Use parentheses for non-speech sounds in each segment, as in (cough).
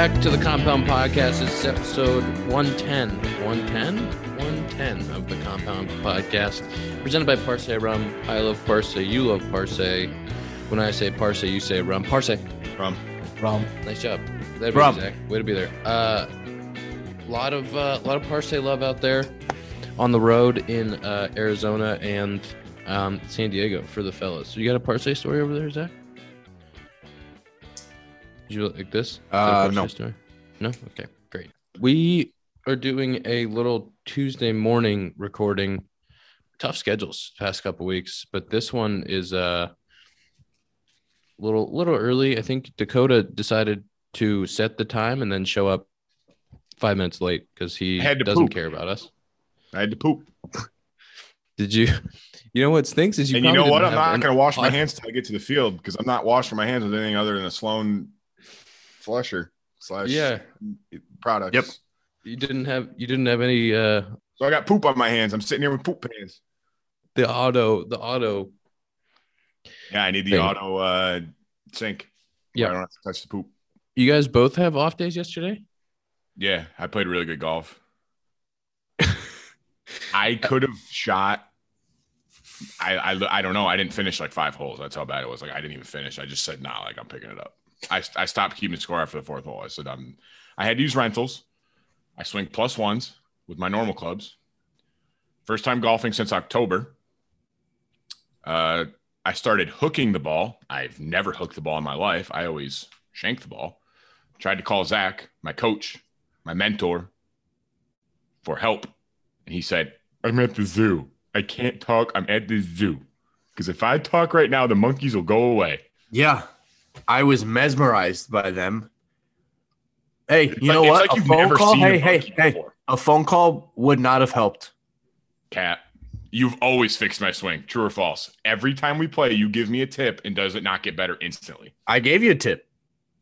Welcome back to the Compound Podcast. This is episode 110. 110? 110 of the Compound Podcast. Presented by Parce Rum. I love Parce. You love Parce. When I say Parce, you say Rum. Parce. Rum. Rum. Nice job. That'd Rum. be Way to be there. Uh, lot of uh, lot of Parce love out there on the road in uh, Arizona and um, San Diego for the fellas. So you got a Parce story over there, Zach? Did you like this? Is that a Uh, no. Story? No. Okay. Great. We are doing a little Tuesday morning recording. Tough schedules past couple weeks, but this one is a little little early. I think Dakota decided to set the time and then show up five minutes late because he had to doesn't poop. care about us. I had to poop. (laughs) Did you? You know what stinks is you. and you know what? I'm not going to wash my hands till I get to the field because I'm not washing my hands with anything other than a Sloan flusher slash Yeah, products. Yep. you didn't have you didn't have any uh So I got poop on my hands. I'm sitting here with poop pants. the auto the auto. Yeah, I need the Thing. auto uh, sink. Yeah. I don't have to touch the poop. You guys both have off days yesterday. Yeah, I played really good golf. (laughs) I could have shot. I, I I don't know. I didn't finish like five holes. That's how bad it was. Like I didn't even finish. I just said, "Nah, like I'm picking it up." I I stopped keeping score after the fourth hole. I said, "I'm." I had to use rentals. I swing plus ones with my normal clubs. First time golfing since October. Uh, I started hooking the ball. I've never hooked the ball in my life. I always shank the ball. Tried to call Zach, my coach, my mentor, for help. And he said, I'm at the zoo. I can't talk. I'm at the zoo. Because if I talk right now, the monkeys will go away. Yeah. I was mesmerized by them. Hey, you It's know what? Like a phone call. Hey, hey, hey. before. A phone call would not have helped. Cat, you've always fixed my swing. True or false? Every time we play, you give me a tip and does it not get better instantly? I gave you a tip.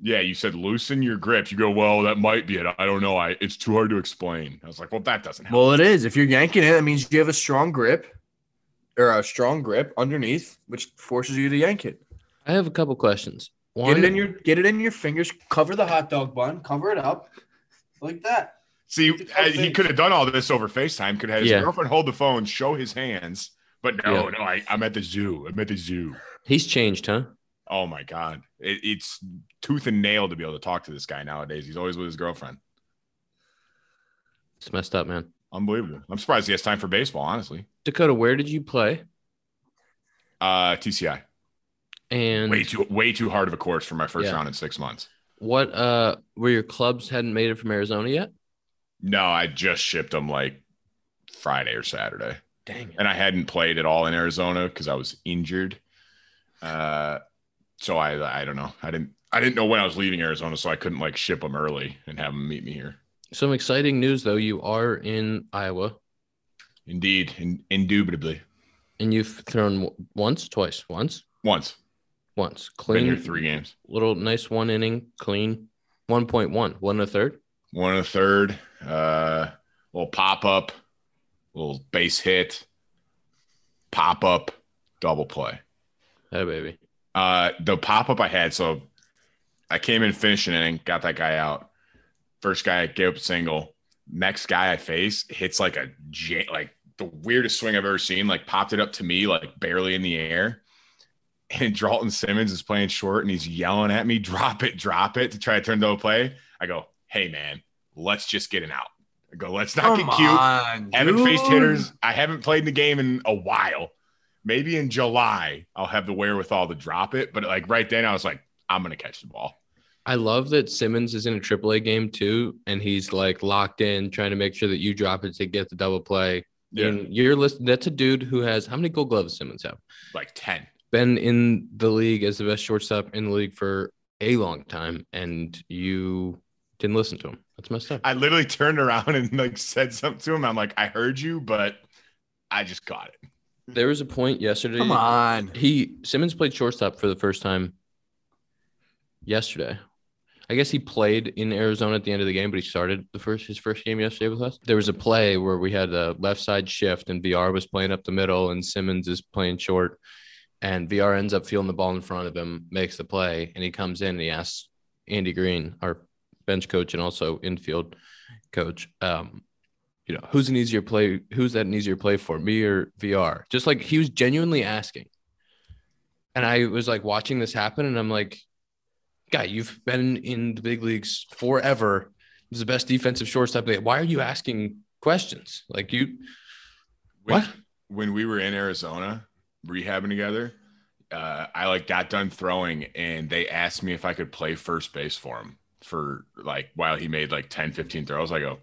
Yeah, you said loosen your grips. You go, well, that might be it. I don't know. I it's too hard to explain. I was like, well, that doesn't help. Well, it is. If you're yanking it, that means you have a strong grip or a strong grip underneath, which forces you to yank it. I have a couple questions. One, Get it in your get it in your fingers. Cover the hot dog bun. Cover it up like that. See, It's he could have done all this over FaceTime. Could have had his Yeah. girlfriend hold the phone, show his hands. But no, Yeah. no, I, I'm at the zoo. I'm at the zoo. he's changed, huh? Oh my god, it, it's tooth and nail to be able to talk to this guy nowadays. He's always with his girlfriend. It's messed up, man. Unbelievable. I'm surprised he has time for baseball. Honestly, Dakota, where did you play? uh, TCI And way too way too hard of a course for my first Yeah. round in six months. what uh were your clubs hadn't made it from Arizona yet? No, I just shipped them like Friday or Saturday. Dang it. and I hadn't played at all in Arizona because I was injured. Uh, so I I don't know. I didn't I didn't know when I was leaving Arizona, so I couldn't like ship them early and have them meet me here. Some exciting news though. You are in Iowa Indeed, in, indubitably. and you've thrown once, twice, once, Once once. been Clean here three games, little nice one inning, clean. 1.1, one and a third. one and a third. Uh, little pop up, little base hit, pop up, double play. Hey baby. Uh, the pop up I had, so I came in finishing inning, got that guy out. First guy I gave up a single. Next guy I face hits like a j- like the weirdest swing I've ever seen. Like popped it up to me like barely in the air. Andrelton Simmons is playing short and he's yelling at me, (laughs) "Drop it, drop it!" to try to turn double play. I go, "Hey man, let's just get an out." I go, "Let's not get cute." on, haven't faced hitters. I haven't played in the game in a while. Maybe in July I'll have the wherewithal to drop it. But like right then, I was like, I'm gonna catch the ball. I love that Simmons is in a AAA game too, and he's like locked in, trying to make sure that you drop it to get the double play. And you're listening. That's a dude who has how many Gold Gloves does Simmons have? like ten. Been in the league as the best shortstop in the league for a long time, and you didn't listen to him. That's messed up. I literally turned around and like said something to him. I'm like, I heard you, but I just got it. There was a point yesterday. Come on. He Simmons played shortstop for the first time yesterday. I guess he played in Arizona at the end of the game, but he started the first his first game yesterday with us. There was a play where we had a left side shift and VR was playing up the middle and Simmons is playing short. And VR ends up feeling the ball in front of him, makes the play, and he comes in and he asks Andy Green, our bench coach and also infield coach. Um, you know, who's an easier play? Who's that an easier play for me or VR? Just like he was genuinely asking. And I was like watching this happen, and I'm like, guy, you've been in the big leagues forever. He's the best defensive shortstop. Why are you asking questions? Like you, When, what? when we were in Arizona rehabbing together, uh, I like got done throwing and they asked me if I could play first base for him for like while he made like 10, 15 throws. I go,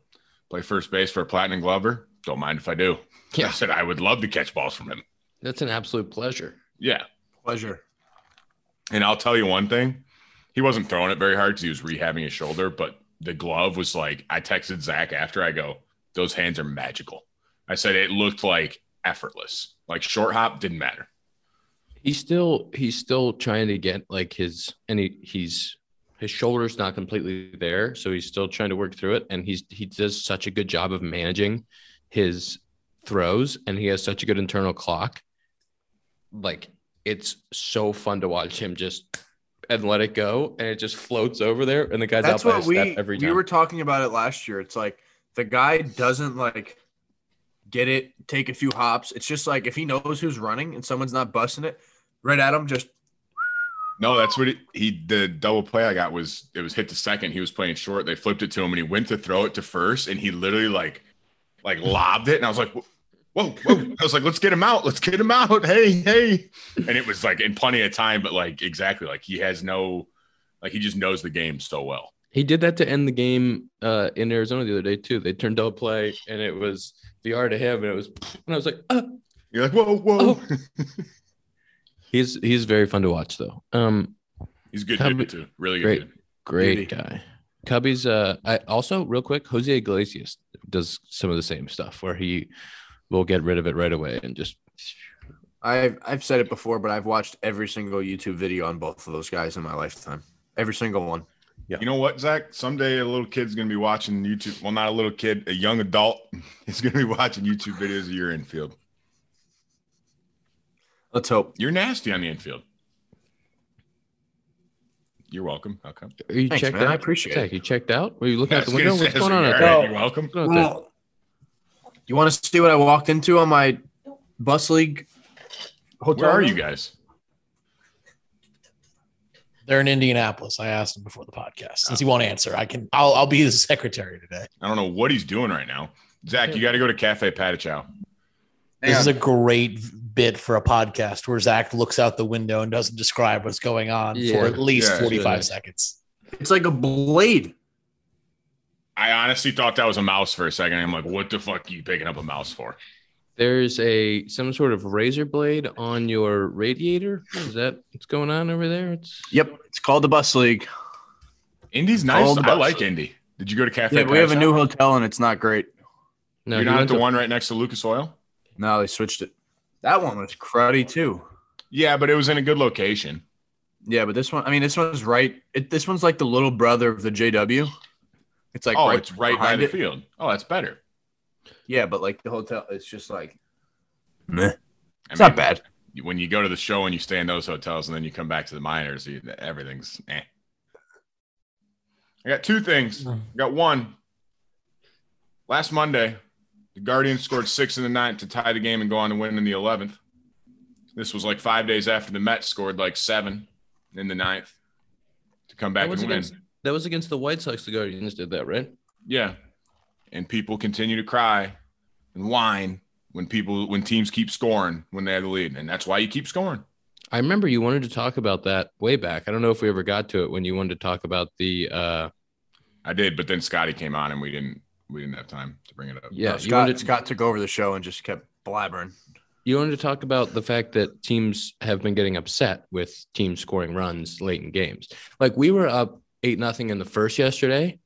play first base for a platinum glover. Don't mind if I do. Yeah. I said I would love to catch balls from him. That's an absolute pleasure. Yeah. Pleasure. And I'll tell you one thing. He wasn't throwing it very hard because he was rehabbing his shoulder, but the glove was like I texted Zach after I go, those hands are magical. I said it looked like effortless. Like short hop didn't matter. He's still he's still trying to get like his and he he's his shoulder's not completely there, so he's still trying to work through it. And he's he does such a good job of managing his throws, and he has such a good internal clock. Like it's so fun to watch him just and let it go, and it just floats over there, and the guy's That's out by what a we step every time. we were talking about it last year. It's like the guy doesn't like get it, take a few hops. It's just like if he knows who's running and someone's not busting it, right at him, just No, that's what it, he the double play I got was it was hit to second. He was playing short. They flipped it to him and he went to throw it to first and he literally like like lobbed it and I was like whoa whoa I was like let's get him out let's get him out hey hey and it was like in plenty of time but like exactly like he has no like he just knows the game so well. He did that to end the game uh, in Arizona the other day too. They turned double play, and it was VR to him, and it was, and I was like, oh. You're like whoa whoa. (laughs) he's he's very fun to watch though. Um, He's a good Cub- dude too. Really good. great. dude. great Beauty. guy. Cubby's. Uh, I also real quick, Jose Iglesias does some of the same stuff where he will get rid of it right away and just. I've I've said it before, but I've watched every single YouTube video on both of those guys in my lifetime. Every single one. You know what, Zach? Someday a little kid's gonna be watching YouTube. Well, not a little kid, a young adult (laughs) is gonna be watching YouTube videos of your infield. Let's hope. You're nasty on the infield. You're welcome. How come? Are you Thanks, checked man. out? I appreciate it. you checked out? Were you looking I out the window? say, What's going on like, out there? right, You're welcome. What's going on out there? You want to see what I walked into on my bus league hotel? Where are room? you guys? They're in Indianapolis. I asked him before the podcast. Since he oh. won't answer, I can. I'll, I'll be his (laughs) secretary today. I don't know what he's doing right now. Zach, you got to go to Cafe Patachou. Hang This is a great bit for a podcast where Zach looks out the window and doesn't describe what's going on Yeah. for at least Yeah, 45 really- seconds. It's like a blade. I honestly thought that was a mouse for a second. I'm like, what the fuck are you picking up a mouse for? There's a some sort of razor blade on your radiator. Is that what's going on over there? It's Yep, it's called the bus league. Indy's nice. I bus. like Indy. Did you go to Cafe? Yeah, we have a new hotel and it's not great. no. you're not at the to- one right next to Lucas Oil. No, they switched it. That one was cruddy too. Yeah, but it was in a good location. Yeah, but this one, I mean, this one's right. It, this one's like the little brother of the JW. It's like oh, right it's right by behind the it. field. Oh, that's better. Yeah, but like the hotel, it's just like, meh. I It's mean, not bad. When you go to the show and you stay in those hotels and then you come back to the minors, you, everything's eh. I got two things. I got one. Last Monday, the Guardians scored six in the ninth to tie the game and go on to win in the 11th. This was like five days after the Mets scored like seven in the ninth to come back and win. against that was against the White Sox. The Guardians did that, right? Yeah. And people continue to cry and whine when people when teams keep scoring when they have the lead. And that's why you keep scoring. I remember you wanted to talk about that way back. I don't know if we ever got to it when you wanted to talk about the uh I did, but then Scotty came on and we didn't we didn't have time to bring it up. yeah, No, you Scott, wanted Scott took over the show and just kept blabbering. you wanted to talk about the fact that teams have been getting upset with teams scoring runs late in games. Like we were up eight nothing in the first yesterday.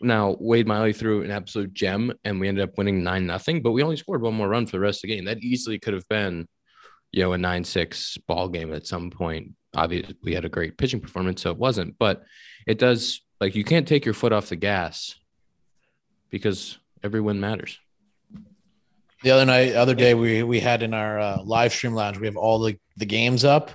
Now Wade Miley threw an absolute gem and we ended up winning nine nothing, but we only scored one more run for the rest of the game. That easily could have been, you know, a nine six ball game at some point. Obviously, we had a great pitching performance, so it wasn't. But it does like you can't take your foot off the gas because every win matters. The other night, other day, we we had in our uh, live stream lounge, we have all the, the games up,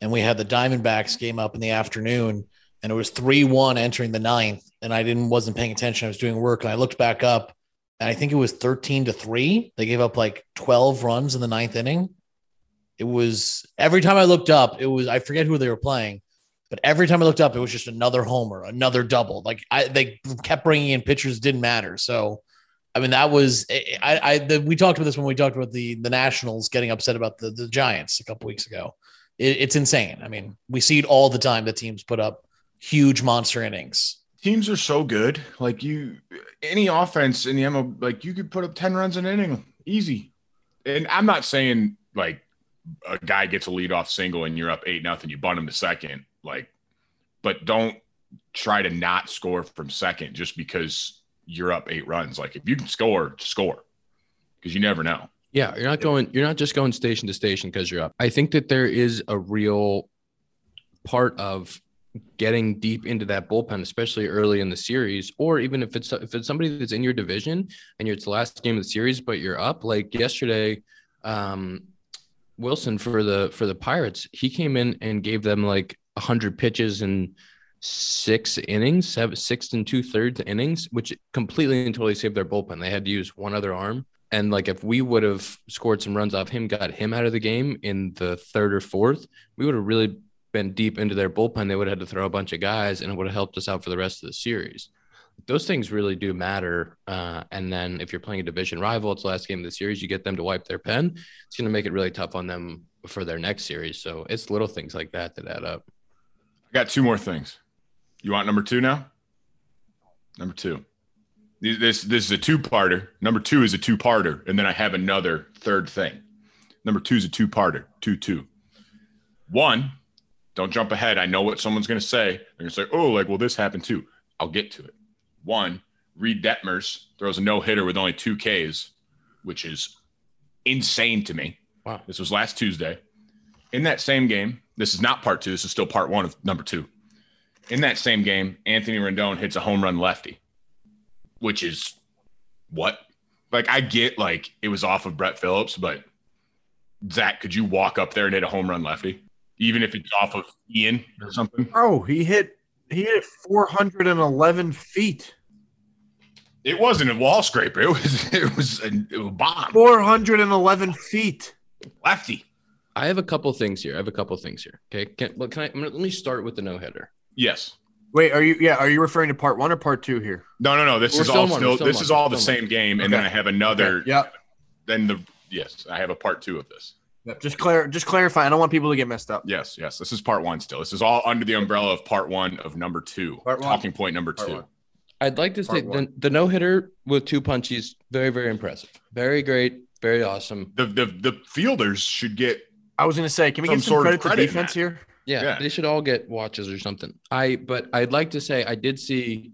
and we had the Diamondbacks game up in the afternoon, and it was three one entering the ninth, and I didn't wasn't paying attention. I was doing work, and I looked back up, and I think it was thirteen to three. They gave up like twelve runs in the ninth inning. It was every time I looked up, it was I forget who they were playing, but every time I looked up, it was just another homer, another double. Like I, they kept bringing in pitchers, didn't matter. So, I mean, that was I. I the, we talked about this when we talked about the the Nationals getting upset about the the Giants a couple weeks ago. It, it's insane. I mean, we see it all the time that teams put up huge monster innings. Teams are so good. Like you, any offense in the MLB, like you could put up ten runs in an inning, easy. And I'm not saying like a guy gets a leadoff single and you're up eight nothing, you bunt him to second, like, but don't try to not score from second just because you're up eight runs. Like if you can score, score because you never know. Yeah, you're not going. You're not just going station to station because you're up. I think that there is a real part of getting deep into that bullpen, especially early in the series, or even if it's if it's somebody that's in your division and it's the last game of the series, but you're up. Like yesterday, um, Wilson for the for the Pirates, he came in and gave them like hundred pitches and six innings, seven, six and two thirds innings, which completely and totally saved their bullpen. They had to use one other arm. And like if we would have scored some runs off him, got him out of the game in the third or fourth, we would have really been deep into their bullpen. They would have had to throw a bunch of guys and it would have helped us out for the rest of the series. Those things really do matter. Uh, and then if you're playing a division rival, it's the last game of the series, you get them to wipe their pen. It's going to make it really tough on them for their next series. So it's little things like that that add up. I got two more things. You want number two now? Number two. This this is a two-parter. Number two is a two-parter, and then I have another third thing. Number two is a two-parter. Two two. One, don't jump ahead. I know what someone's going to say. They're going to say, "Oh, like, well, this happened too." I'll get to it. One, Reid Detmers throws a no hitter with only two Ks, which is insane to me. Wow. This was last Tuesday. In that same game, this is not part two. This is still part one of number two. In that same game, Anthony Rendon hits a home run lefty, which is what? Like, I get like it was off of Brett Phillips, but Zach, could you walk up there and hit a home run lefty, even if it's off of Ian or something? Oh, he hit he hit 411 feet. It wasn't a wall scraper. It was (laughs) it was a, it was a bomb. 411 feet. Lefty. I have a couple things here. I have a couple things here. Okay. Can, well, can I, I'm gonna, let me start with the no hitter. Yes. Wait, are you yeah, are you referring to part 1 or part 2 here? No, no, no. This We're is still all one, still, still this one, is all we're the still same game, and Okay. then I have another. Yeah. Then the yes, I have a part two of this. Yep. Just clear just clarify. I don't want people to get messed up. Yes, yes. This is part one still. This is all under the umbrella of part one of number two. Part one. Talking point number Part two. one. I'd like to say Part the, one. the no hitter with two punchies, very, very impressive. Very great. Very awesome. The, the the fielders should get I was going to say, can we Some give some sort of credit to credit defense here? Yeah, Yeah. they should all get watches or something. I but I'd like to say I did see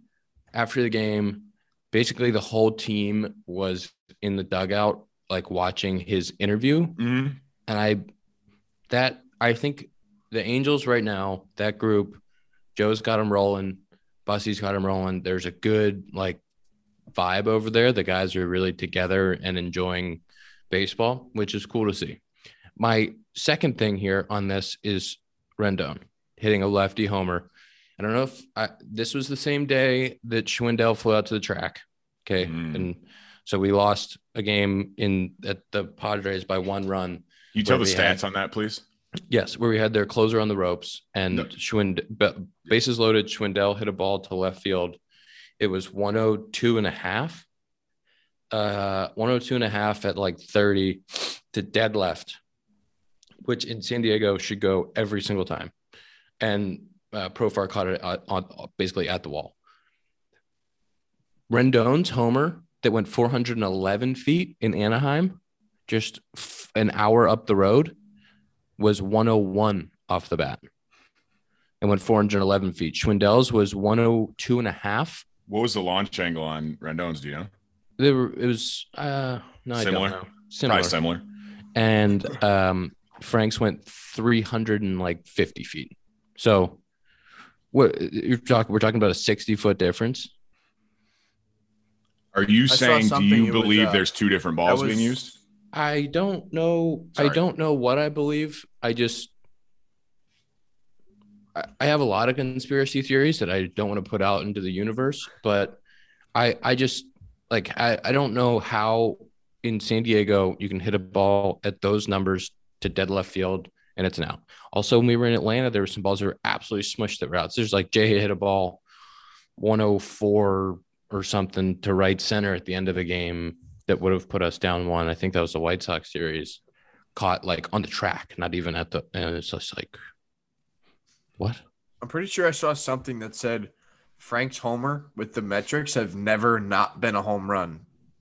after the game, basically the whole team was in the dugout, like watching his interview. Mhm. And I that I think the Angels right now, that group, Joe's got them rolling, Bussy's got them rolling. There's a good like vibe over there. The guys are really together and enjoying baseball, which is cool to see. My second thing here on this is Rendon hitting a lefty homer. I don't know if I, this was the same day that Schwindel flew out to the track. Okay. Mm. And so we lost a game in at the Padres by one run. You tell the we had- stats on that, please? Yes, where we had their closer on the ropes and No. Schwind bases loaded. Schwindel hit a ball to left field. It was 102 and a half. Uh, 102 and a half at like 30 to dead left, which in San Diego should go every single time. And uh, Profar caught it on, on basically at the wall. Rendon's homer that went 411 feet in Anaheim, just f- an hour up the road, was 101 off the bat and went 411 feet. Schwindel's was 102 and a half. What was the launch angle on Rendon's? Do you know? There were, it was uh no, I Similar? don't know. Similar. Probably similar. And um Frank's went 350 feet. So what you're talking we're talking about a 60 foot difference. Are you saw saying do you it was, believe uh, there's two different balls was- being used? I don't know. I don't know what I believe. I just I- I have a lot of conspiracy theories that I don't want to put out into the universe, but I I just like I, I don't know how in San Diego you can hit a ball at those numbers to dead left field and it's an out. Also, when we were in Atlanta, there were some balls that were absolutely smushed that routes. There's like Jay hit a ball 104 or something to right center at the end of a game that would have put us down one. I think that was the White Sox series, caught like on the track, not even at the. And it's just like, what? I'm pretty sure I saw something that said Frank's homer with the metrics have never not been a home run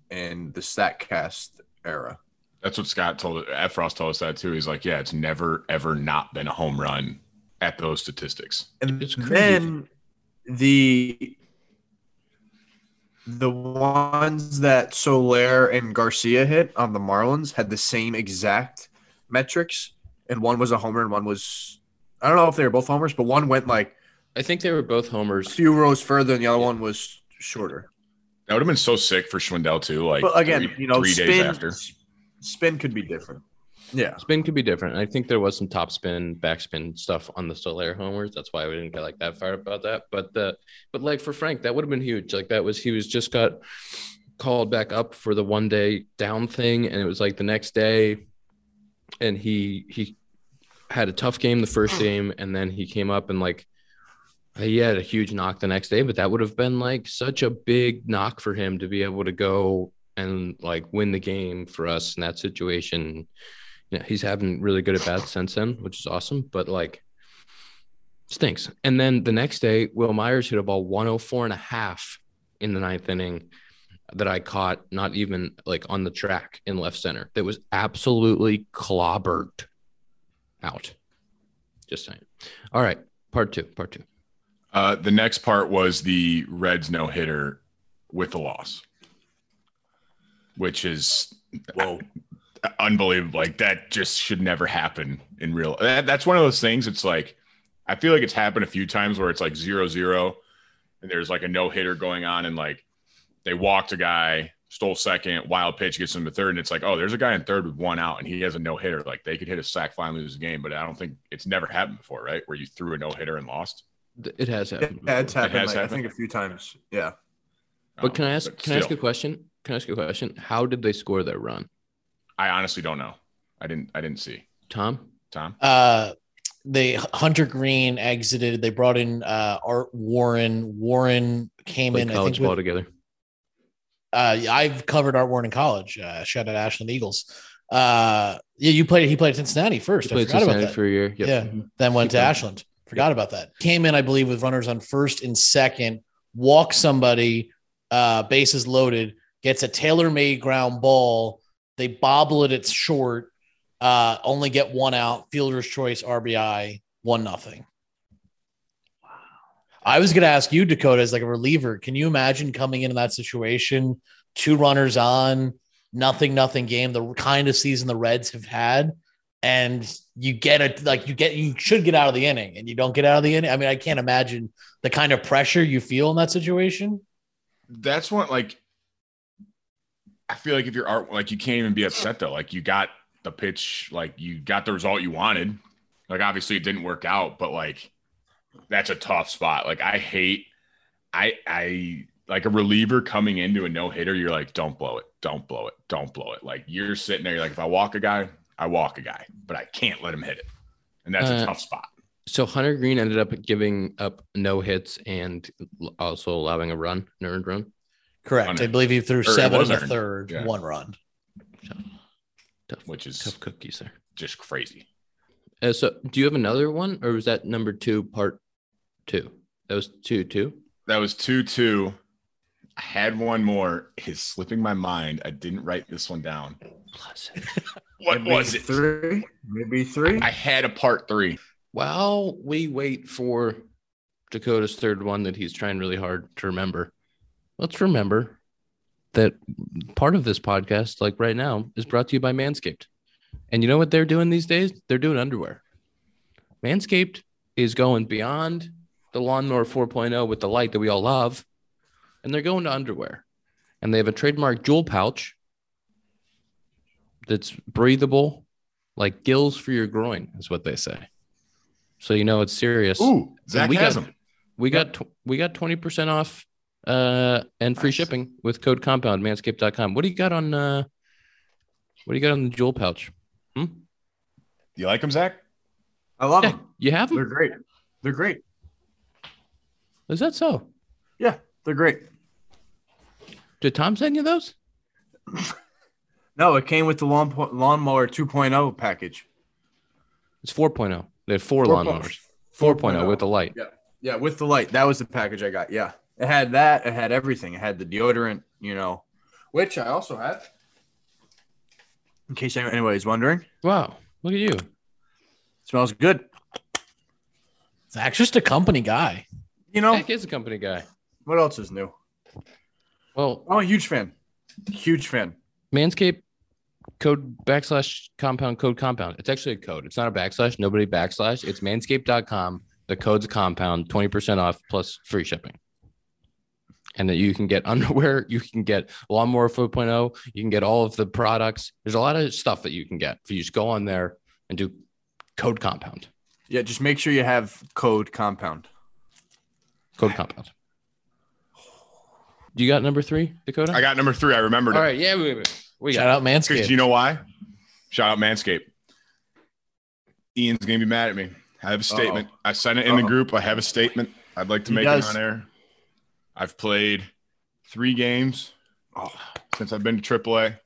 in the Statcast era. That's what Scott told Effross told us that too. He's like, yeah, it's never ever not been a home run at those statistics. And It's then the the ones that Soler and Garcia hit on the Marlins had the same exact metrics, and one was a homer and one was I don't know if they were both homers, but one went like I think they were both homers. a homers. few rows further, and the other one was shorter. That would have been so sick for Schwindel too. Like, But again, three, you know, three spin days after. spin could be different. Yeah, Spin could be different. I think there was some top spin, backspin stuff on the Soler homers. That's why we didn't get like that fired about that. But uh, but like for Frank, that would have been huge. Like that was he was just got called back up for the one day down thing, and it was like the next day, and he he had a tough game the first game, and then he came up and like he had a huge knock the next day. But that would have been like such a big knock for him to be able to go and like win the game for us in that situation. Yeah, he's having really good at bats since then, which is awesome. But like, stinks. And then the next day, Wil Myers hit a ball 104 and a half in the ninth inning that I caught, not even like on the track in left center. That was absolutely clobbered out. Just saying. All right, part two. Part two. Uh, the next part was the Reds no hitter with the loss, which is whoa, unbelievable. Like that just should never happen in real. That, that's one of those things. It's like I feel like it's happened a few times where it's like zero zero, and there's like a no hitter going on, and like they walked a guy, stole second, wild pitch gets him to third, and it's like, oh, there's a guy in third with one out, and he has a no hitter. Like they could hit a sack, fly, and lose the game, but I don't think it's never happened before, right? Where you threw a no hitter and lost. It has happened. yeah, it's before. happened. has like, I think a few times. Yeah, But can I Um, ask? but Can I ask a question? Can I ask a question? How did they score that run, I honestly don't know. I didn't. I didn't see Tom? Tom. Uh, they Hunter Greene exited. They brought in uh, Art Warren. Warren came Played in. I college think ball with, together. uh, I've covered Art Warren in college. Uh, shout out Ashland Eagles. Uh, yeah, you played. He played at Cincinnati first. He I played forgot about Cincinnati that. for a year. Yep. Yeah. Then went Keep to going. Ashland. Forgot about that. Came in, I believe, with runners on first and second. Walk somebody, uh, bases loaded. Gets a tailor-made ground ball. They bobble it. It's short. Uh, only get one out. Fielder's choice RBI. One nothing. Wow. I was going to ask you, Dakota, as like a reliever. Can you imagine coming into that situation? Two runners on, nothing, nothing game. The kind of season the Reds have had, and you get it like you get you should get out of the inning, and you don't get out of the inning. I mean, I can't imagine the kind of pressure you feel in that situation. That's what like. I feel like if you're art, like you can't even be upset though. Like you got the pitch, like you got the result you wanted. Like obviously it didn't work out, but like that's a tough spot. Like I hate, I I like a reliever coming into a no hitter. You're like, don't blow it, don't blow it, don't blow it. Like you're sitting there, you're like, if I walk a guy, I walk a guy, but I can't let him hit it, and that's Uh, a tough spot. So Hunter Greene ended up giving up no hits and also allowing a run, an earned run. Correct. Under- I believe he threw it seven in was the earned. third, Yeah. one run. Tough, Which is tough cookies there. just crazy. Uh, so do you have another one, or was that number two, part two? That was two, two. That was 2 2. I had one more. It's slipping my mind. I didn't write this one down. Bless (laughs) What Maybe was it? Three, maybe three. I had a part three. While we wait for Dakota's third one that he's trying really hard to remember, let's remember that part of this podcast, like right now, is brought to you by Manscaped. And you know what they're doing these days? They're doing underwear. Manscaped is going beyond the lawnmower 4.0 with the light that we all love, and they're going to underwear. And they have a trademark jewel pouch that's breathable, like gills for your groin, is what they say. so you know it's serious. Ooh, Zach we has got- them. We got we got twenty percent off uh and free Nice. shipping with code compound manscaped.com. What do you got on uh what do you got on the jewel pouch? Hmm? You like them, Zach? I love Yeah, them. you have them? They're great. They're great. Is that so? Yeah, they're great. Did Tom send you those? (laughs) No, it came with the lawn lawnmower 2.0 package. It's 4.0. They had four 4.0. lawnmowers. 4.0 with the light. Yeah, yeah, with the light. That was the package I got. Yeah, it had that. It had everything. It had the deodorant, you know, which I also have. In case any- anybody's wondering, Wow. Look at you. smells good. Zach's just a company guy. You know Zach is a company guy. what else is new? Well, I'm a huge fan. Huge fan. Manscaped code backslash compound code compound. It's actually a code. It's not a backslash. Nobody backslash. It's manscaped.com. The code's compound, 20% off plus free shipping. And that you can get (laughs) underwear, you can get lawnmower 4.0, you can get all of the products. There's a lot of stuff that you can get if you just go on there and do code compound. Yeah, just make sure you have code compound. Code compound. You got number three, Dakota? I got number three. I remembered all it. right. Yeah, we, we, we Shout got out Manscaped. Because you know why? Shout out Manscaped. Ian's gonna be mad at me. I have a statement. I sent it in the Uh-oh. group. I have a statement. I'd like to He make does. it on air. I've played three games Oh, since I've been to AAA.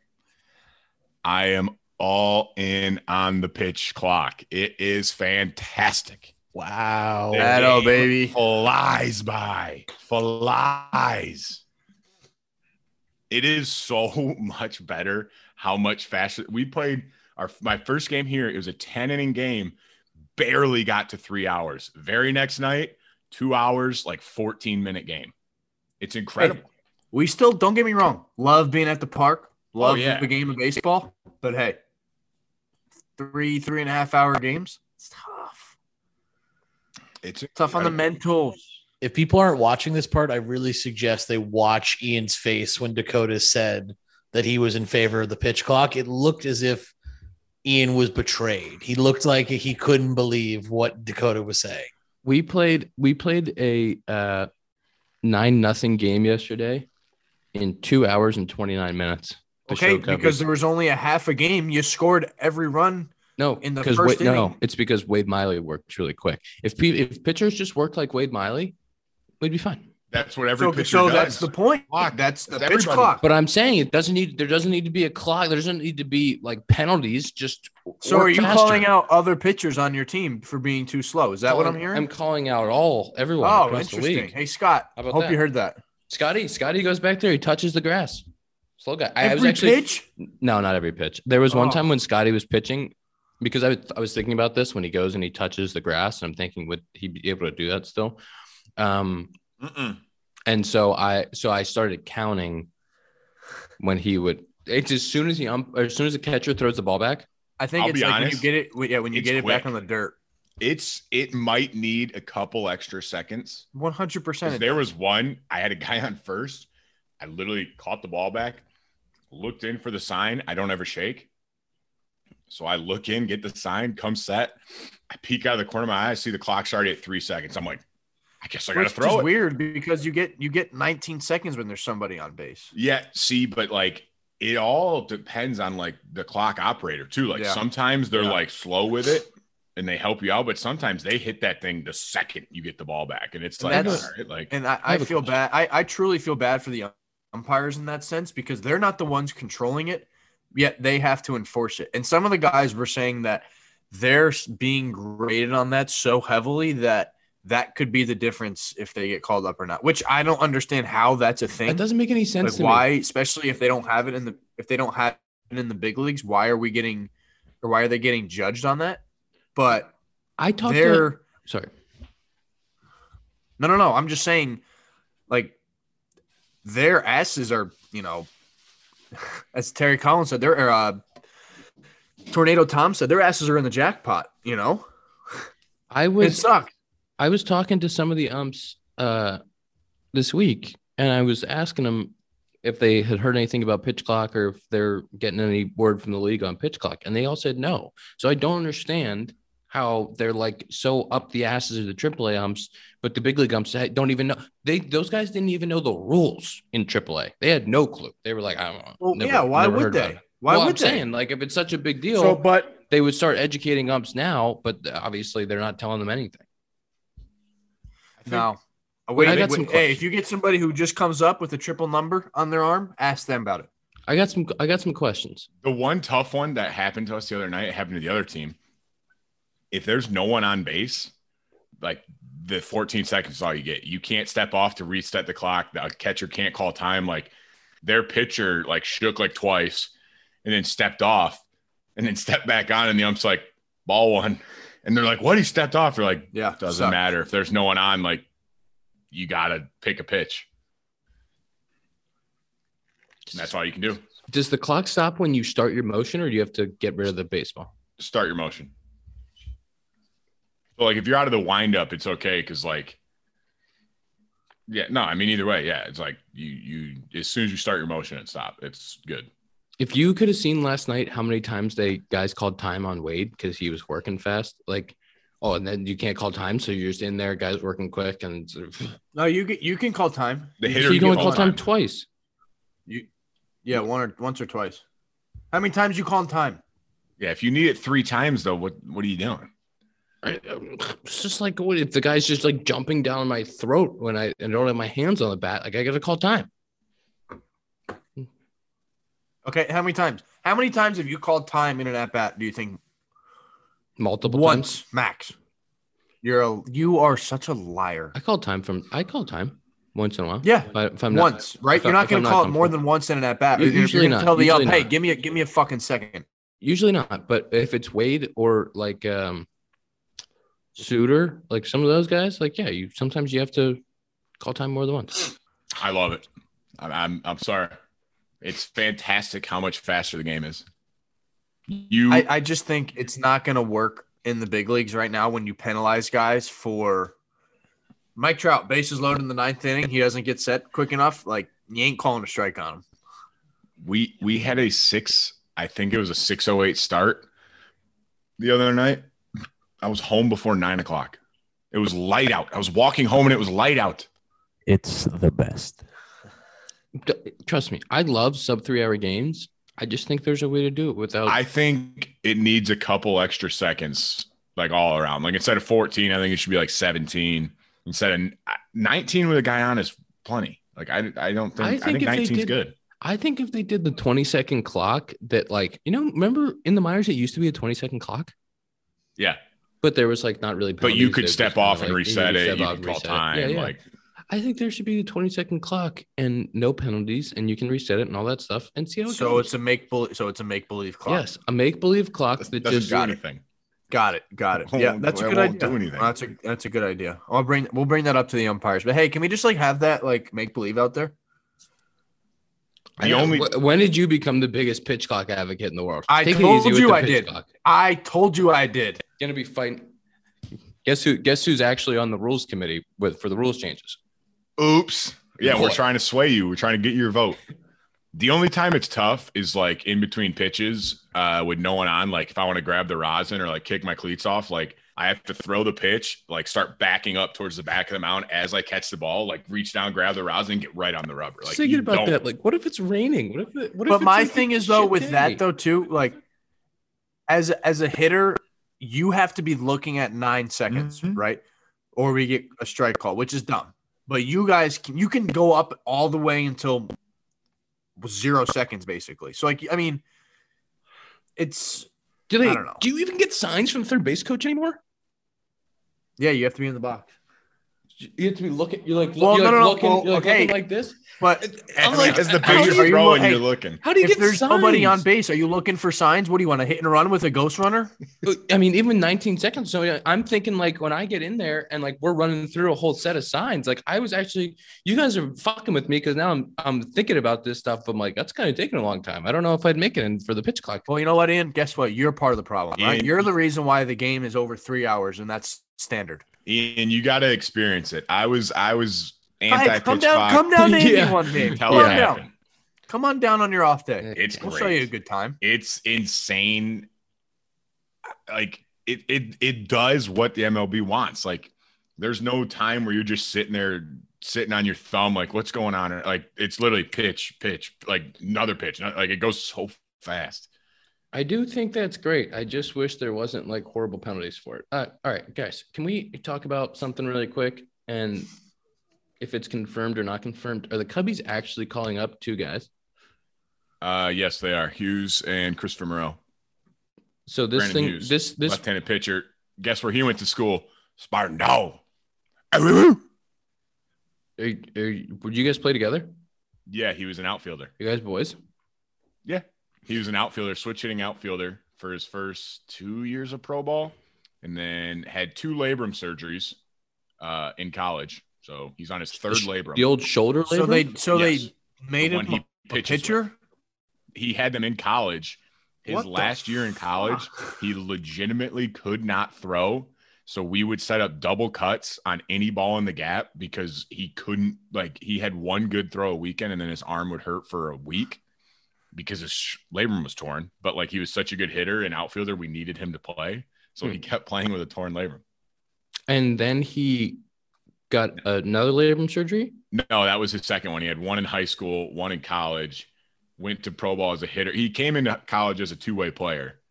I am all in on the pitch clock. It is fantastic. wow. That'll, baby. Flies by. Flies. It is so (laughs) much better how much faster we played our my first game here. It was a 10 inning game, barely got to three hours. Very next night, two hours, like 14 minute game. It's incredible. we still don't get me wrong. Love being at the park. Love Oh, yeah. the game of baseball. But hey, three three and a half hour games. It's tough. It's Tough on the incredible. mentals. if people aren't watching this part, I really suggest they watch Ian's face when Dakota said that he was in favor of the pitch clock. It looked as if Ian was betrayed. He looked like he couldn't believe what Dakota was saying. we played we played a uh nine nothing game yesterday in two hours and 29 minutes Okay, because there was only a half a game. You scored every run. no in the first Wade, no it's because wade miley worked really quick if if pitchers just worked like wade miley we'd be fine That's what every So, pitcher so does. that's the point. Clock. That's the That's pitch clock. but i'm saying it doesn't need there doesn't need to be a clock there doesn't need to be like penalties just So are you faster. calling out other pitchers on your team for being too slow? Is that what I'm hearing? i'm calling out all everyone oh, across the interesting. league Hey Scott, How about hope that? you heard that. scotty scotty goes back there he touches the grass slow guy i was Every actually pitch. No, not every pitch. There was one Oh. time when Scotty was pitching because I, I was thinking about this when he goes and he touches the grass, and I'm thinking would he be able to do that still? Um, Mm-mm. And so I so I started counting when he would. It's as soon as he um, as soon as the catcher throws the ball back. I think I'll it's be like when you get it. Yeah, when you get it back on the dirt. It's it might need a couple extra seconds. One hundred 'Cause percent. There was one, I had a guy on first. I literally caught the ball back, looked in for the sign. I don't ever shake. So I look in, get the sign, come set. I peek out of the corner of my eye, I see the clock's already at three seconds. I'm like, I guess I gotta Which throw is it. weird because you get you get 19 seconds when there's somebody on base. Yeah, see, but like it all depends on like the clock operator too. Like Yeah. sometimes they're Yeah. like slow with it and they help you out, but sometimes they hit that thing the second you get the ball back. And it's And like, that's- all right, like And I, I I have a feel question. bad. I, I truly feel bad for the umpires in that sense because they're not the ones controlling it, yet they have to enforce it. And some of the guys were saying that they're being graded on that so heavily that that could be the difference if they get called up or not. Which I don't understand how that's a thing. That doesn't make any sense like to why, me. especially if they don't have it in the if they don't have it in the big leagues, why are we getting or why are they getting judged on that? But I talked they're sorry. no, no, no. I'm just saying, like, their asses are, you know, (laughs) as Terry Collins said, their uh, Tornado Tom said, their asses are in the jackpot. You know, I it was sucks. I was talking to some of the umps uh, this week, and I was asking them if they had heard anything about pitch clock or if they're getting any word from the league on pitch clock, and they all said no. So I don't understand how they're like so up the asses of the AAA umps, but the big league umps don't even know. They those guys didn't even know the rules in AAA. They had no clue. They were like, I don't know. Well, never- yeah. Why would they? Why well, would I'm they? saying like if it's such a big deal, So, but they would start educating umps now, but obviously they're not telling them anything. No. Uh, Wait, I got wait, some hey, if you get somebody who just comes up with a triple number on their arm, ask them about it. I got some I got some questions. The one tough one that happened to us the other night happened to the other team. If there's no one on base, like the 14 seconds is all you get. You can't step off to reset the clock. The catcher can't call time. Like their pitcher like shook like twice and then stepped off and then (laughs) stepped back on and the ump's like ball one. And they're like, what? He stepped off. They're like, Yeah, doesn't sucks. matter. If there's no one on, like you gotta pick a pitch. And that's all you can do. Does the clock stop when you start your motion, or do you have to get rid of the baseball? start your motion. So like if you're out of the windup, it's okay because like yeah, no, I mean either way, yeah. It's like you you as soon as you start your motion it stop, it's good. If you could have seen last night how many times they guys called time on Wade because he was working fast, like oh, and then you can't call time, so you're just in there, guys working quick, and (laughs) No, you can, you can call time. The so hitter you can only can call call time time. twice. Yeah, one or once or twice. How many times you call time? Yeah, if you need it three times though, what what are you doing? I, um, it's just like what if the guy's just like jumping down my throat when I and don't have my hands on the bat? Like I gotta call time. Okay, how many times? How many times have you called time in an at bat? Do you think Multiple once times. max? You're a you are such a liar. I call time from I call time once in a while. Yeah, but I, if I'm not, once, right? if You're not going to call it more than once in an at bat. U- You're usually not, Tell the ump, usually hey, give me a give me a fucking second. Usually not, but if it's Wade or like um Suter, like some of those guys, like yeah, you sometimes you have to call time more than once. I love it. I'm I'm, I'm sorry. It's fantastic how much faster the game is. You I, I just think it's not going to work in the big leagues right now when you penalize guys for Mike Trout, bases loaded in the ninth inning. He doesn't get set quick enough. Like, you ain't calling a strike on him. we we had a six i think it was a 608 start the other night i was home before nine o'clock it was light out i was walking home and it was light out It's the best. Trust me, I love sub three hour games. I just think there's a way to do it without. i think it needs a couple extra seconds like all around like instead of 14 i think it should be like 17 instead of 19 with a guy on is plenty like i, I don't think I i think think, 19 is did- good I think if they did the 20 second clock, that like you know, remember in the minors it used to be a 20 second clock, yeah but there was like not really. but you could step off and like, reset could it step you off and call reset it. time Yeah, yeah. like I think there should be a 20 second clock and no penalties, and you can reset it and all that stuff and see how it So goes. it's a make believe. So it's a make believe clock. yes, a make believe clock that that doesn't just do got it. anything Got it. Got it. Yeah, that's a good won't idea. do anything. That's a that's a good idea. I'll bring we'll bring that up to the umpires. But hey, can we just like have that like make believe out there? the Yeah, only when did you become the biggest pitch clock advocate in the world? I Take told you I did. Clock. I told you I did. Gonna be fighting. Guess who? Guess who's actually on the rules committee with for the rules changes? Oops. Yeah, we're trying to sway you. We're trying to get your vote. The only time it's tough is like in between pitches uh, with no one on. Like if I want to grab the rosin or like kick my cleats off, like I have to throw the pitch, like start backing up towards the back of the mound as I catch the ball, like reach down, grab the rosin, and get right on the rubber. Like Thinking about don't- that, like, what if it's raining? What if? It, what But it's my thing is though with day? that though too, like as as a hitter, you have to be looking at nine seconds, Mhm. right? Or we get a strike call, which is dumb. But you guys can you can go up all the way until zero seconds, basically. So like I mean, it's do they? I don't know. Do you even get signs from the third base coach anymore? yeah, you have to be in the box. You have to be looking. You're like, Well, you're no, like no, looking, well, you're like okay. looking like this. But I'm As, like, as the how do pitcher's you- are you throwing, look- you're hey, looking. How do you if get there's signs? nobody on base, are you looking for signs? What do you want to hit and run with a ghost runner? Uh, I mean, even 19 seconds. So yeah, I'm thinking like when I get in there and like we're running through a whole set of signs, like I was actually, you guys are fucking with me because now I'm I'm thinking about this stuff. I'm like, that's kind of taking a long time. I don't know if I'd make it in for the pitch clock. Well, you know what, Ian? Guess what? You're part of the problem, right? Ian- You're the reason why the game is over three hours, and that's standard. And you got to experience it. I was, I was Hey, anti come down, clock. come down to (laughs) Yeah. One game. Tell Come it on down. Come on down on your off day. It's We'll great. show you a good time. It's insane. Like it it it does what the MLB wants. Like there's no time where you're just sitting there sitting on your thumb like what's going on like it's literally pitch pitch like another pitch like it goes so fast I do think that's great. I just wish there wasn't like horrible penalties for it. Uh, all right, guys, can we talk about something really quick? And if it's confirmed or not confirmed, are the Cubbies actually calling up two guys? uh yes they are hughes and christopher morel So this Brandon thing, Hughes, this this left-handed pitcher guess where he went to school spartan no are, are, would you guys play together? yeah he was an outfielder You guys boys? yeah he was an outfielder switch hitting outfielder for his first two years of pro ball and then had two labrum surgeries uh in college so he's on his third labrum The old shoulder So they so Yes. they made The one him he a pitches pitcher. with. he had them in college. His What last year in college, fuck? he legitimately could not throw. So we would set up double cuts on any ball in the gap because he couldn't like he had one good throw a weekend and then his arm would hurt for a week because his sh- labrum was torn. But like he was such a good hitter and outfielder, we needed him to play. So he hmm. kept playing with a torn labrum. and then he got another labrum surgery. No, that was his second one. He had one in high school, one in college, went to pro ball as a hitter. He came into college as a two way player,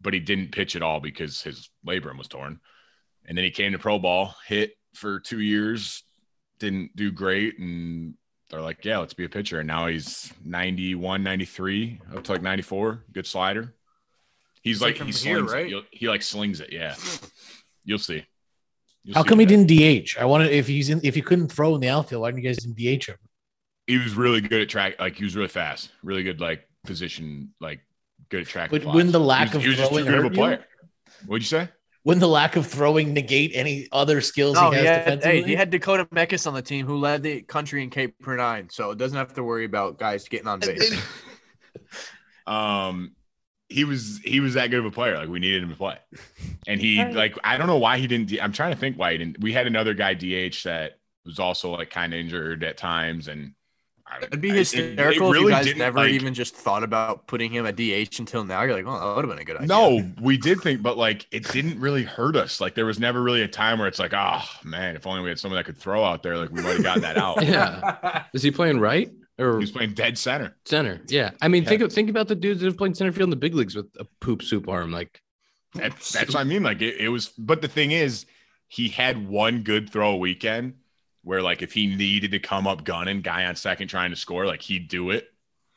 but he didn't pitch at all because his labrum was torn. And then he came to pro ball, hit for two years, didn't do great. And they're like, yeah, let's be a pitcher. And now he's 91, 93, up to like 94. Good slider. He's He's like, like he from here, slings right? it. He like slings it. Yeah. You'll see. You'll How see come he that. didn't DH? I wanted if he's in if he couldn't throw in the outfield, why didn't you guys didn't DH him? he was really good at track. Like he was really fast, really good, like position, like good at track. and But wouldn't the lack he was, of he was just too throwing good of a hurt you? player. What'd you say? Wouldn't the lack of throwing negate any other skills No, he he has had, defensively? hey, he had Dakota Mekkes on the team who led the country in K per nine, so it doesn't have to worry about guys getting on base. (laughs) Um, he was he was that good of a player. Like we needed him to play, and he like I don't know why he didn't. I'm trying to think why he didn't. We had another guy DH that was also like kind of injured at times, and I, It'd be I- it- it hysterical if you guys never like- even just thought about putting him at DH until now. You're like, oh, that would have been a good idea. No, we did think, but like it didn't really hurt us. Like there was never really a time where it's like, oh man, if only we had someone that could throw out there, like we might have gotten that out. (laughs) Yeah. Is he playing right or he's playing dead center. center? Yeah. I mean, think think about the dudes that have played center field in the big leagues with a poop soup arm. Like, That, that's what I mean. Like it, it was, but the thing is, he had one good throw a weekend where, like, if he needed to come up gunning, guy on second trying to score, like he'd do it,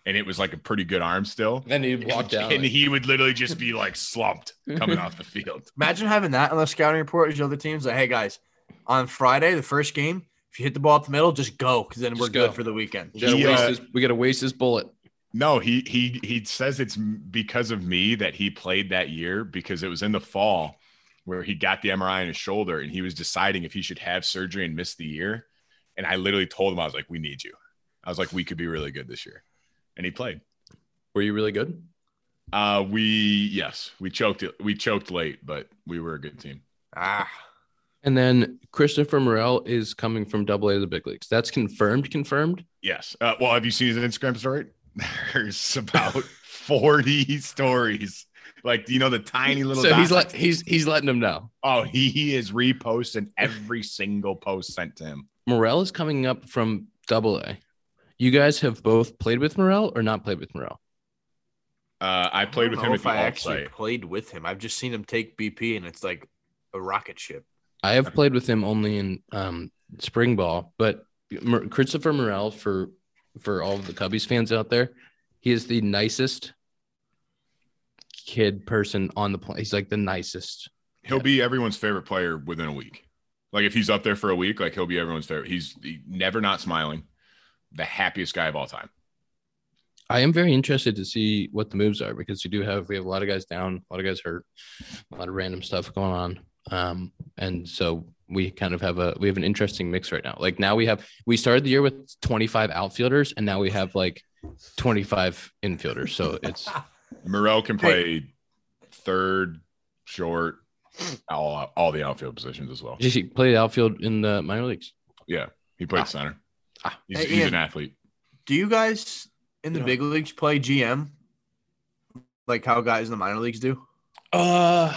and it was like a pretty good arm still. then he walked down. and he would literally just be like slumped coming off the field. (laughs) Imagine having that on the scouting report as your other teams. Like, hey guys, on Friday, the first game, if you hit the ball up the middle, just go because then Just we're go. good for the weekend. we gotta waste uh, this. We gotta waste this bullet. No, he he he says it's because of me that he played that year because it was in the fall where he got the MRI on his shoulder and he was deciding if he should have surgery and miss the year. And I literally told him I was like, "We need you." I was like, "We could be really good this year," and he played. Were you really good? Uh, we yes, we choked it. We choked late, but we were a good team. Ah, And then Christopher Morel is coming from Double A to the big leagues. That's confirmed. Confirmed. Yes. Uh, well, have you seen his Instagram story? (laughs) There's about forty stories. Like, do you know, the tiny little. So he's dots? let he's he's letting them know. Oh, he, he is reposting every single post sent to him. Morel is coming up from Double A. You guys have both played with Morel or not played with Morel? Uh, I played don't with know him if I actually site. played with him, I've just seen him take BP, and it's like a rocket ship. I have played with him only in um, spring ball, but Christopher Morel for for all of the Cubbies fans out there, he is the nicest kid person on the planet. He's like the nicest. He'll Yeah. be everyone's favorite player within a week. Like if he's up there for a week, like he'll be everyone's favorite. He's he, never not smiling. The happiest guy of all time. I am very interested to see what the moves are because we do have we have a lot of guys down, a lot of guys hurt, a lot of random stuff going on. Um, and so we kind of have a we have an interesting mix right now. Like now we have we started the year with 25 outfielders and now we have like 25 infielders. So it's (laughs) Morel can play third, short, all all the outfield positions as well. Did he played outfield in the minor leagues. Yeah, he played Ah. center. Ah. He's, Hey, he's Ian. an athlete. Do you guys in the Yeah. big leagues play GM, like how guys in the minor leagues do? Uh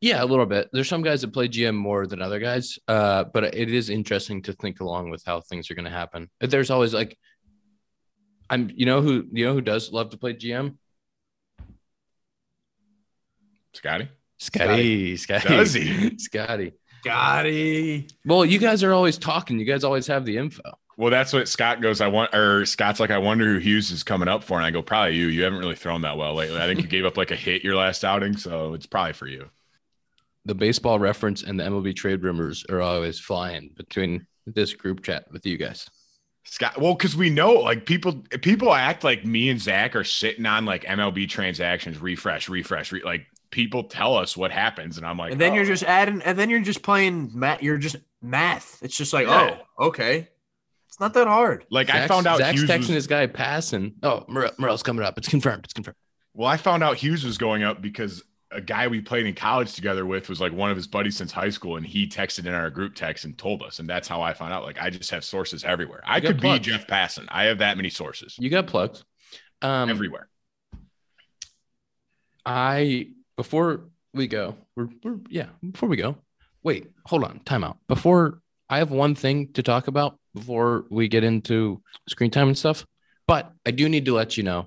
Yeah, a little bit. There's some guys that play GM more than other guys, uh, but it is interesting to think along with how things are going to happen. There's always like, I'm, you know who, you know who does love to play GM? Scotty. Scotty. Scotty. Does he? (laughs) Scotty. Scotty. Well, you guys are always talking. You guys always have the info. Well, that's what Scott goes. I want, or Scott's like, I wonder who Hughes is coming up for. And I go, probably you. You haven't really thrown that well lately. I think you (laughs) gave up like a hit your last outing, so it's probably for you. The baseball reference and the MLB trade rumors are always flying between this group chat with you guys. Scott, well, because we know like people, people act like me and Zach are sitting on like MLB transactions, refresh, refresh, re- like people tell us what happens, and I'm like, And then oh. you're just adding, and then you're just playing math. You're just math. It's just like, Yeah. oh, okay. It's not that hard. like I found out Zach's Hughes texting was, this guy passing. Oh, Morel, Morel's coming up. It's confirmed. It's confirmed. well, I found out Hughes was going up because a guy we played in college together with was like one of his buddies since high school, and he texted in our group text and told us, and that's how I found out. Like I just have sources everywhere. I You got could be. Jeff Passan. I have that many sources You got plugs. Um, everywhere. I before we go, we're, we're yeah. Before we go, wait, hold on, time out. Before I have one thing to talk about before we get into screen time and stuff, but I do need to let you know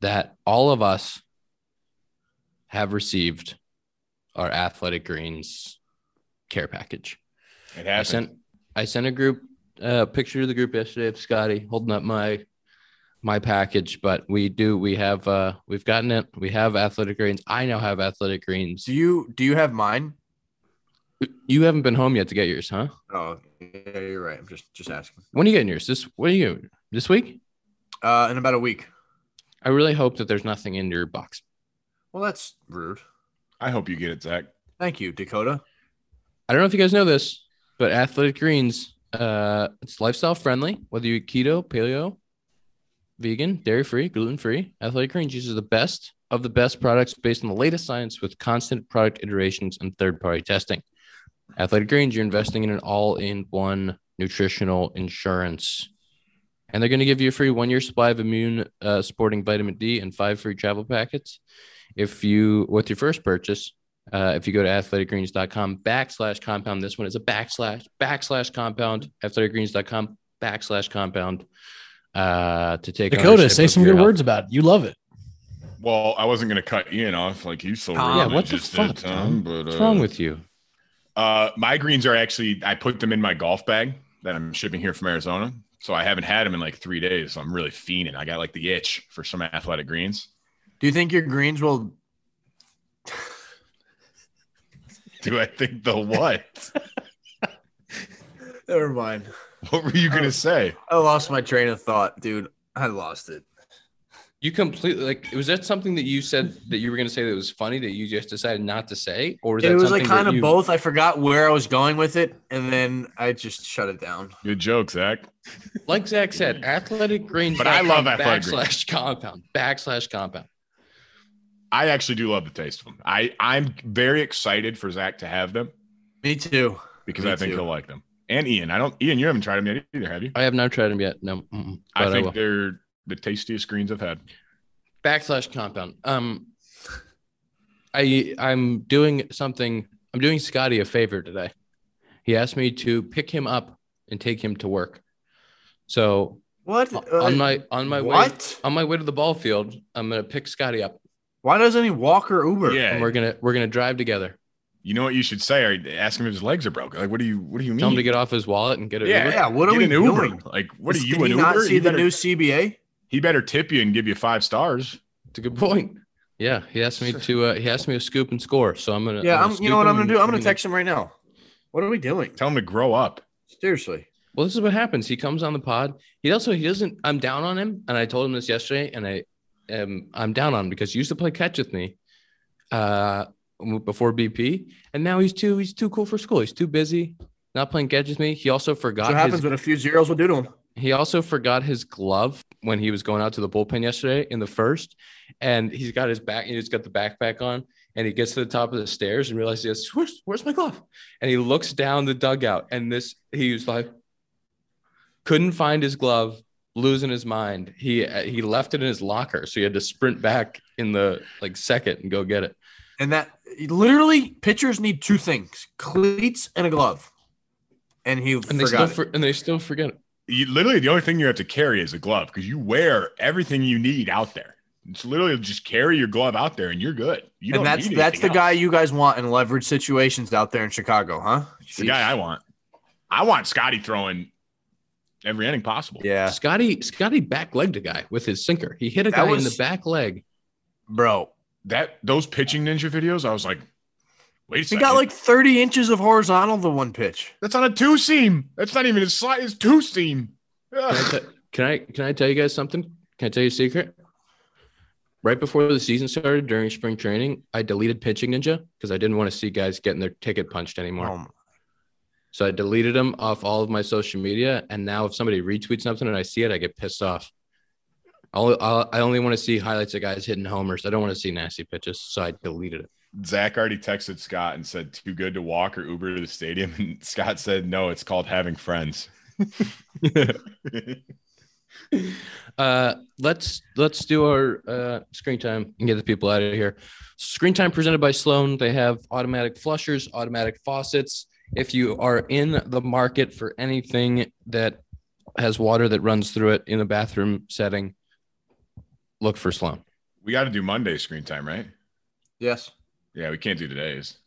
that all of us have received our Athletic Greens care package. It I sent I sent a group uh, picture to the group yesterday of Scotty holding up my my package, but we do we have uh we've gotten it. We have athletic greens. I now have athletic greens. Do you do you have mine? You haven't been home yet to get yours, huh? Oh, yeah, you're right. I'm just just asking. When are you getting yours? This what are you this week? Uh, in about a week. I really hope that there's nothing in your box. Well, that's rude. I hope you get it, Zach. Thank you, Dakota. I don't know if you guys know this, but athletic greens, uh, it's lifestyle friendly. Whether you eat keto, paleo, vegan, dairy free, gluten free, athletic greens uses the best of the best products based on the latest science with constant product iterations and third party testing. Athletic greens, you're investing in an all in one nutritional insurance. And they're going to give you a free one year supply of immune uh, supporting vitamin D and five free travel packets. If you, with your first purchase, uh, if you go to athleticgreens.com backslash compound, this one is a backslash backslash compound, athleticgreens.com backslash compound uh, to take Dakota, ownership say some good health. words about it. You love it. Well, I wasn't gonna cut Ian off like you so Tom. rudely Yeah, what the just fuck, did, Tom. Tom? But What's uh, wrong with you? Uh, my greens are actually I put them in my golf bag that I'm shipping here from Arizona. So I haven't had them in like three days. So I'm really fiending. I got like the itch for some athletic greens. Do you think your greens will? (laughs) Do I think the what? (laughs) Never mind. (laughs) what were you gonna oh. say? I lost my train of thought, dude. I lost it. You completely like was that something that you said that you were going to say that was funny that you just decided not to say, or was It that was like kind of you- both. I forgot where I was going with it, and then I just shut it down. Good joke, Zach. Like Zach said, athletic greens. But I love athletic backslash compound backslash compound. I actually do love the taste of them. I I'm very excited for Zach to have them Me too. because Me I think too. he'll like them. And Ian, I don't. Ian, you haven't tried them yet either, have you? I have not tried them yet. No, I but I, think they're the tastiest greens I've had. backslash compound. Um, I I'm doing something. I'm doing Scotty a favor today. He asked me to pick him up and take him to work. So What? Uh, on my on my way what? on my way to the ball field, I'm gonna pick Scotty up, Why doesn't he walk or Uber? Yeah, and we're gonna we're gonna drive together. You know what you should say? Or ask him if his legs are broken. Like, what do you what do you mean? Tell him to get off his wallet and get it. Yeah, Yeah. What are Get we an Uber. doing? Like, what are Did you he an not Uber? see He the better, new CBA? he better tip you and give you five stars. It's a good point. Yeah, he asked me to. Uh, he asked me to scoop and score. So I'm gonna. Yeah. gonna I'm. You know what I'm gonna do? I'm gonna text him right now. What are we doing? Tell him to grow up. Seriously. Well, this is what happens. He comes on the pod. He also he doesn't. I'm down on him, and I told him this yesterday, and I am I'm down on him because he used to play catch with me, uh, before BP, and now he's too he's too cool for school. He's too busy, not playing catch with me. He also forgot what happens his, when a few zeros will do to him. he also forgot his glove when he was going out to the bullpen yesterday in the first, and he's got his back. He's got the backpack on, and he gets to the top of the stairs and realizes, where's where's my glove? And he looks down the dugout, and this he was like, couldn't find his glove, losing his mind. He he left it in his locker, so he had to sprint back in the like second and go get it. And that literally pitchers need two things: cleats and a glove. And he And they still it. for, and they still forget it. You, literally, the only thing you have to carry is a glove because you wear everything you need out there. It's literally just carry your glove out there and you're good. You don't and that's that's the anything guy you guys want in leverage situations out there in Chicago, huh? It's the guy I want. I want Scotty throwing every inning possible. Yeah, Scotty Scotty back legged a guy with his sinker. He hit a That guy in the back leg. bro. That those pitching ninja videos, I was like, wait a He second. got like 30 inches of horizontal the one pitch. that's on a two seam. That's not even a slide. It's two seam. Can I, can I can I tell you guys something? Can I tell you a secret? Right before the season started during spring training, I deleted Pitching Ninja because I didn't want to see guys getting their ticket punched anymore. Oh, So I deleted them off all of my social media. And now if somebody retweets something and I see it, I get pissed off. I'll, I'll, I only want to see highlights of guys hitting homers. I don't want to see nasty pitches. So I deleted it. Zach already texted Scott and said, too good to walk or Uber to the stadium. And Scott said, no, it's called having friends. (laughs) Uh, let's let's do our uh, screen time and get the people out of here. Screen time presented by Sloan. They have automatic flushers, automatic faucets. If you are in the market for anything that has water that runs through it in a bathroom setting, look for Sloan. we got to do Monday screen time, right? yes. Yeah, we can't do today's.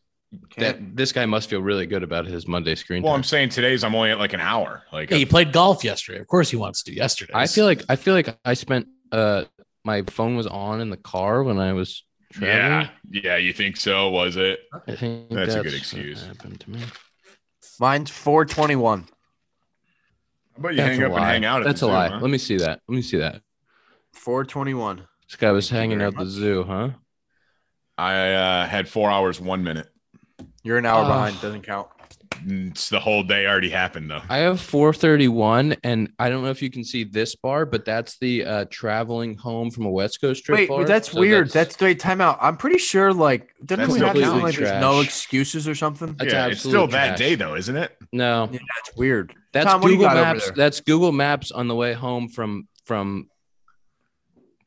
That this guy must feel really good about his Monday screen Well, time. I'm saying today's I'm only at like an hour. Like Yeah, he played golf yesterday. Of course, he wants to yesterday. I feel like I feel like I spent uh my phone was on in the car when I was traveling. yeah, yeah, you think so? Was it? I think That's a good excuse. Happened to me. Mine's 421. How about you That's hang a up and hang out? At That's the a zoo, lie. huh? Let me see that. Let me see that. 421. This guy was Thank hanging very out the zoo, huh? I uh, had four hours, one minute. You're an hour Oh. behind. Doesn't count. It's the whole day already happened though. I have 431, and I don't know if you can see this bar, but that's the uh traveling home from a West Coast trip. Wait, bar. that's So weird. That's, wait, time out. I'm pretty sure, like, didn't That's we have something like there's no excuses or something? That's yeah, it's absolute still that trash. day though, isn't it? no. Yeah, that's weird. That's Tom, what do you Google Maps. That's Google Maps on the way home from from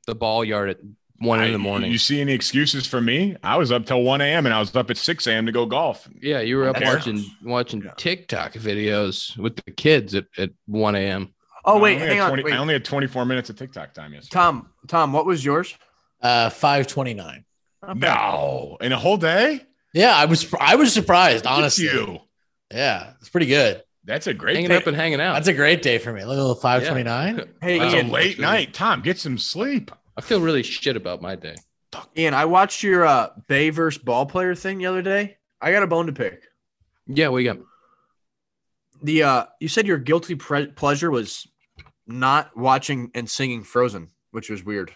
the ball yard at one in the morning. You see any excuses for me? I was up till 1 a.m. and I was up at 6 a.m. to go golf. yeah, you were up That's- watching watching Yeah. TikTok videos with the kids at, at 1 a.m. Oh, wait, hang had on. Wait. I only had 24 minutes of TikTok time yesterday. Tom, Tom, what was yours? uh, five twenty nine. No, in a whole day? Yeah, I was I was surprised. Honestly, you. yeah, it's pretty good. That's a great Hanging day. up and hanging out. That's a great day for me. Look at the five twenty nine. (laughs) Hey, That's Ian, a late night. Tom, get some sleep. I feel really shit about my day. Ian, I watched your uh, Bay versus ball player thing the other day. I got a bone to pick. Yeah, we got The uh, you said your guilty pre- pleasure was not watching and singing Frozen, which was weird.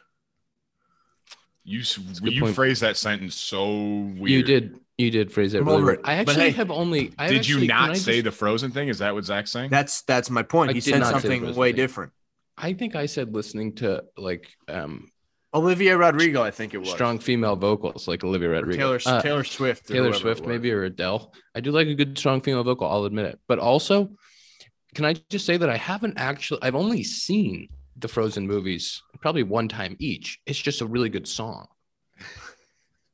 You you point. phrased that sentence so weird. you did you did phrase it I'm really over it. I actually hey, have only. I Did actually- you can not I say just- the Frozen thing? Is that what Zach's saying? That's that's my point. I he said something way thing. different. I think I said listening to like um Olivia Rodrigo, I think it was. strong female vocals like Olivia Rodrigo. Taylor Uh, Taylor Swift. Taylor Swift, maybe, or Adele. I do like a good strong female vocal. I'll admit it. But also, can I just say that I haven't actually? I've only seen the Frozen movies probably one time each. It's just a really good song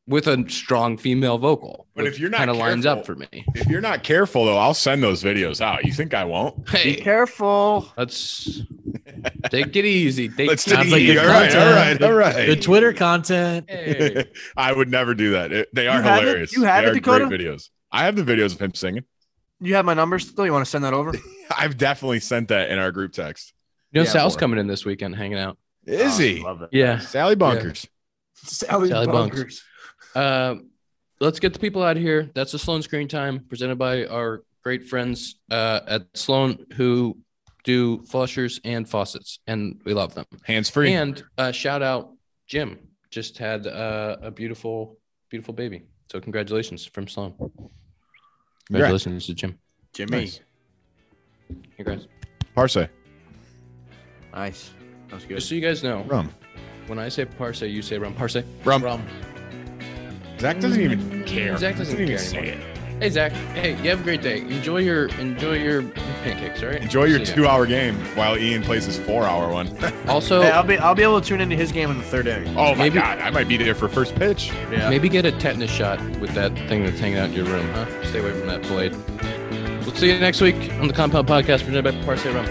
with a strong female vocal. But if you're not kind of lines up for me. if you're not careful though, I'll send those videos out. You think I won't? Hey, Be careful. let's take it easy. Take Let's it take it good easy. All right, all content. right, all right. Good Twitter content. Hey. (laughs) I would never do that. It- they are You have it? hilarious. You have They it, are Dakota? Great videos. I have the videos of him singing. You have my number still? You want to send that over? (laughs) I've definitely sent that in our group text. You know, Yeah, Sal's boy. coming in this weekend, hanging out. Is Oh, he? Love that. Yeah. Sally Bunkers. Sally, Sally Bunks. Bunkers. Uh, let's get the people out of here. That's the Sloan Screen Time presented by our great friends uh, at Sloan who do flushers and faucets, and we love them. Hands free. And uh, shout out Jim just had uh, a beautiful, beautiful baby. So congratulations from Sloan. Congratulations to Jim. Jimmy. Nice. Congrats. Parce. Nice. That was good. Just so you guys know, Rum. when I say parce, you say rum. Parce. Rum. From Zach doesn't even care. Zach doesn't even care say anymore. it. Hey Zach. Hey, you have a great day. Enjoy your enjoy your pancakes. All right. Enjoy your See ya. two-hour game while Ian plays his four-hour one. (laughs) (laughs) Also, Hey, I'll be I'll be able to tune into his game in the third inning. oh my Maybe- god, I might be there for first pitch. Yeah. maybe get a tetanus shot with that thing that's hanging out in your room, huh? Stay away from that blade. We'll see you next week on the Compound Podcast presented by Parce Rum.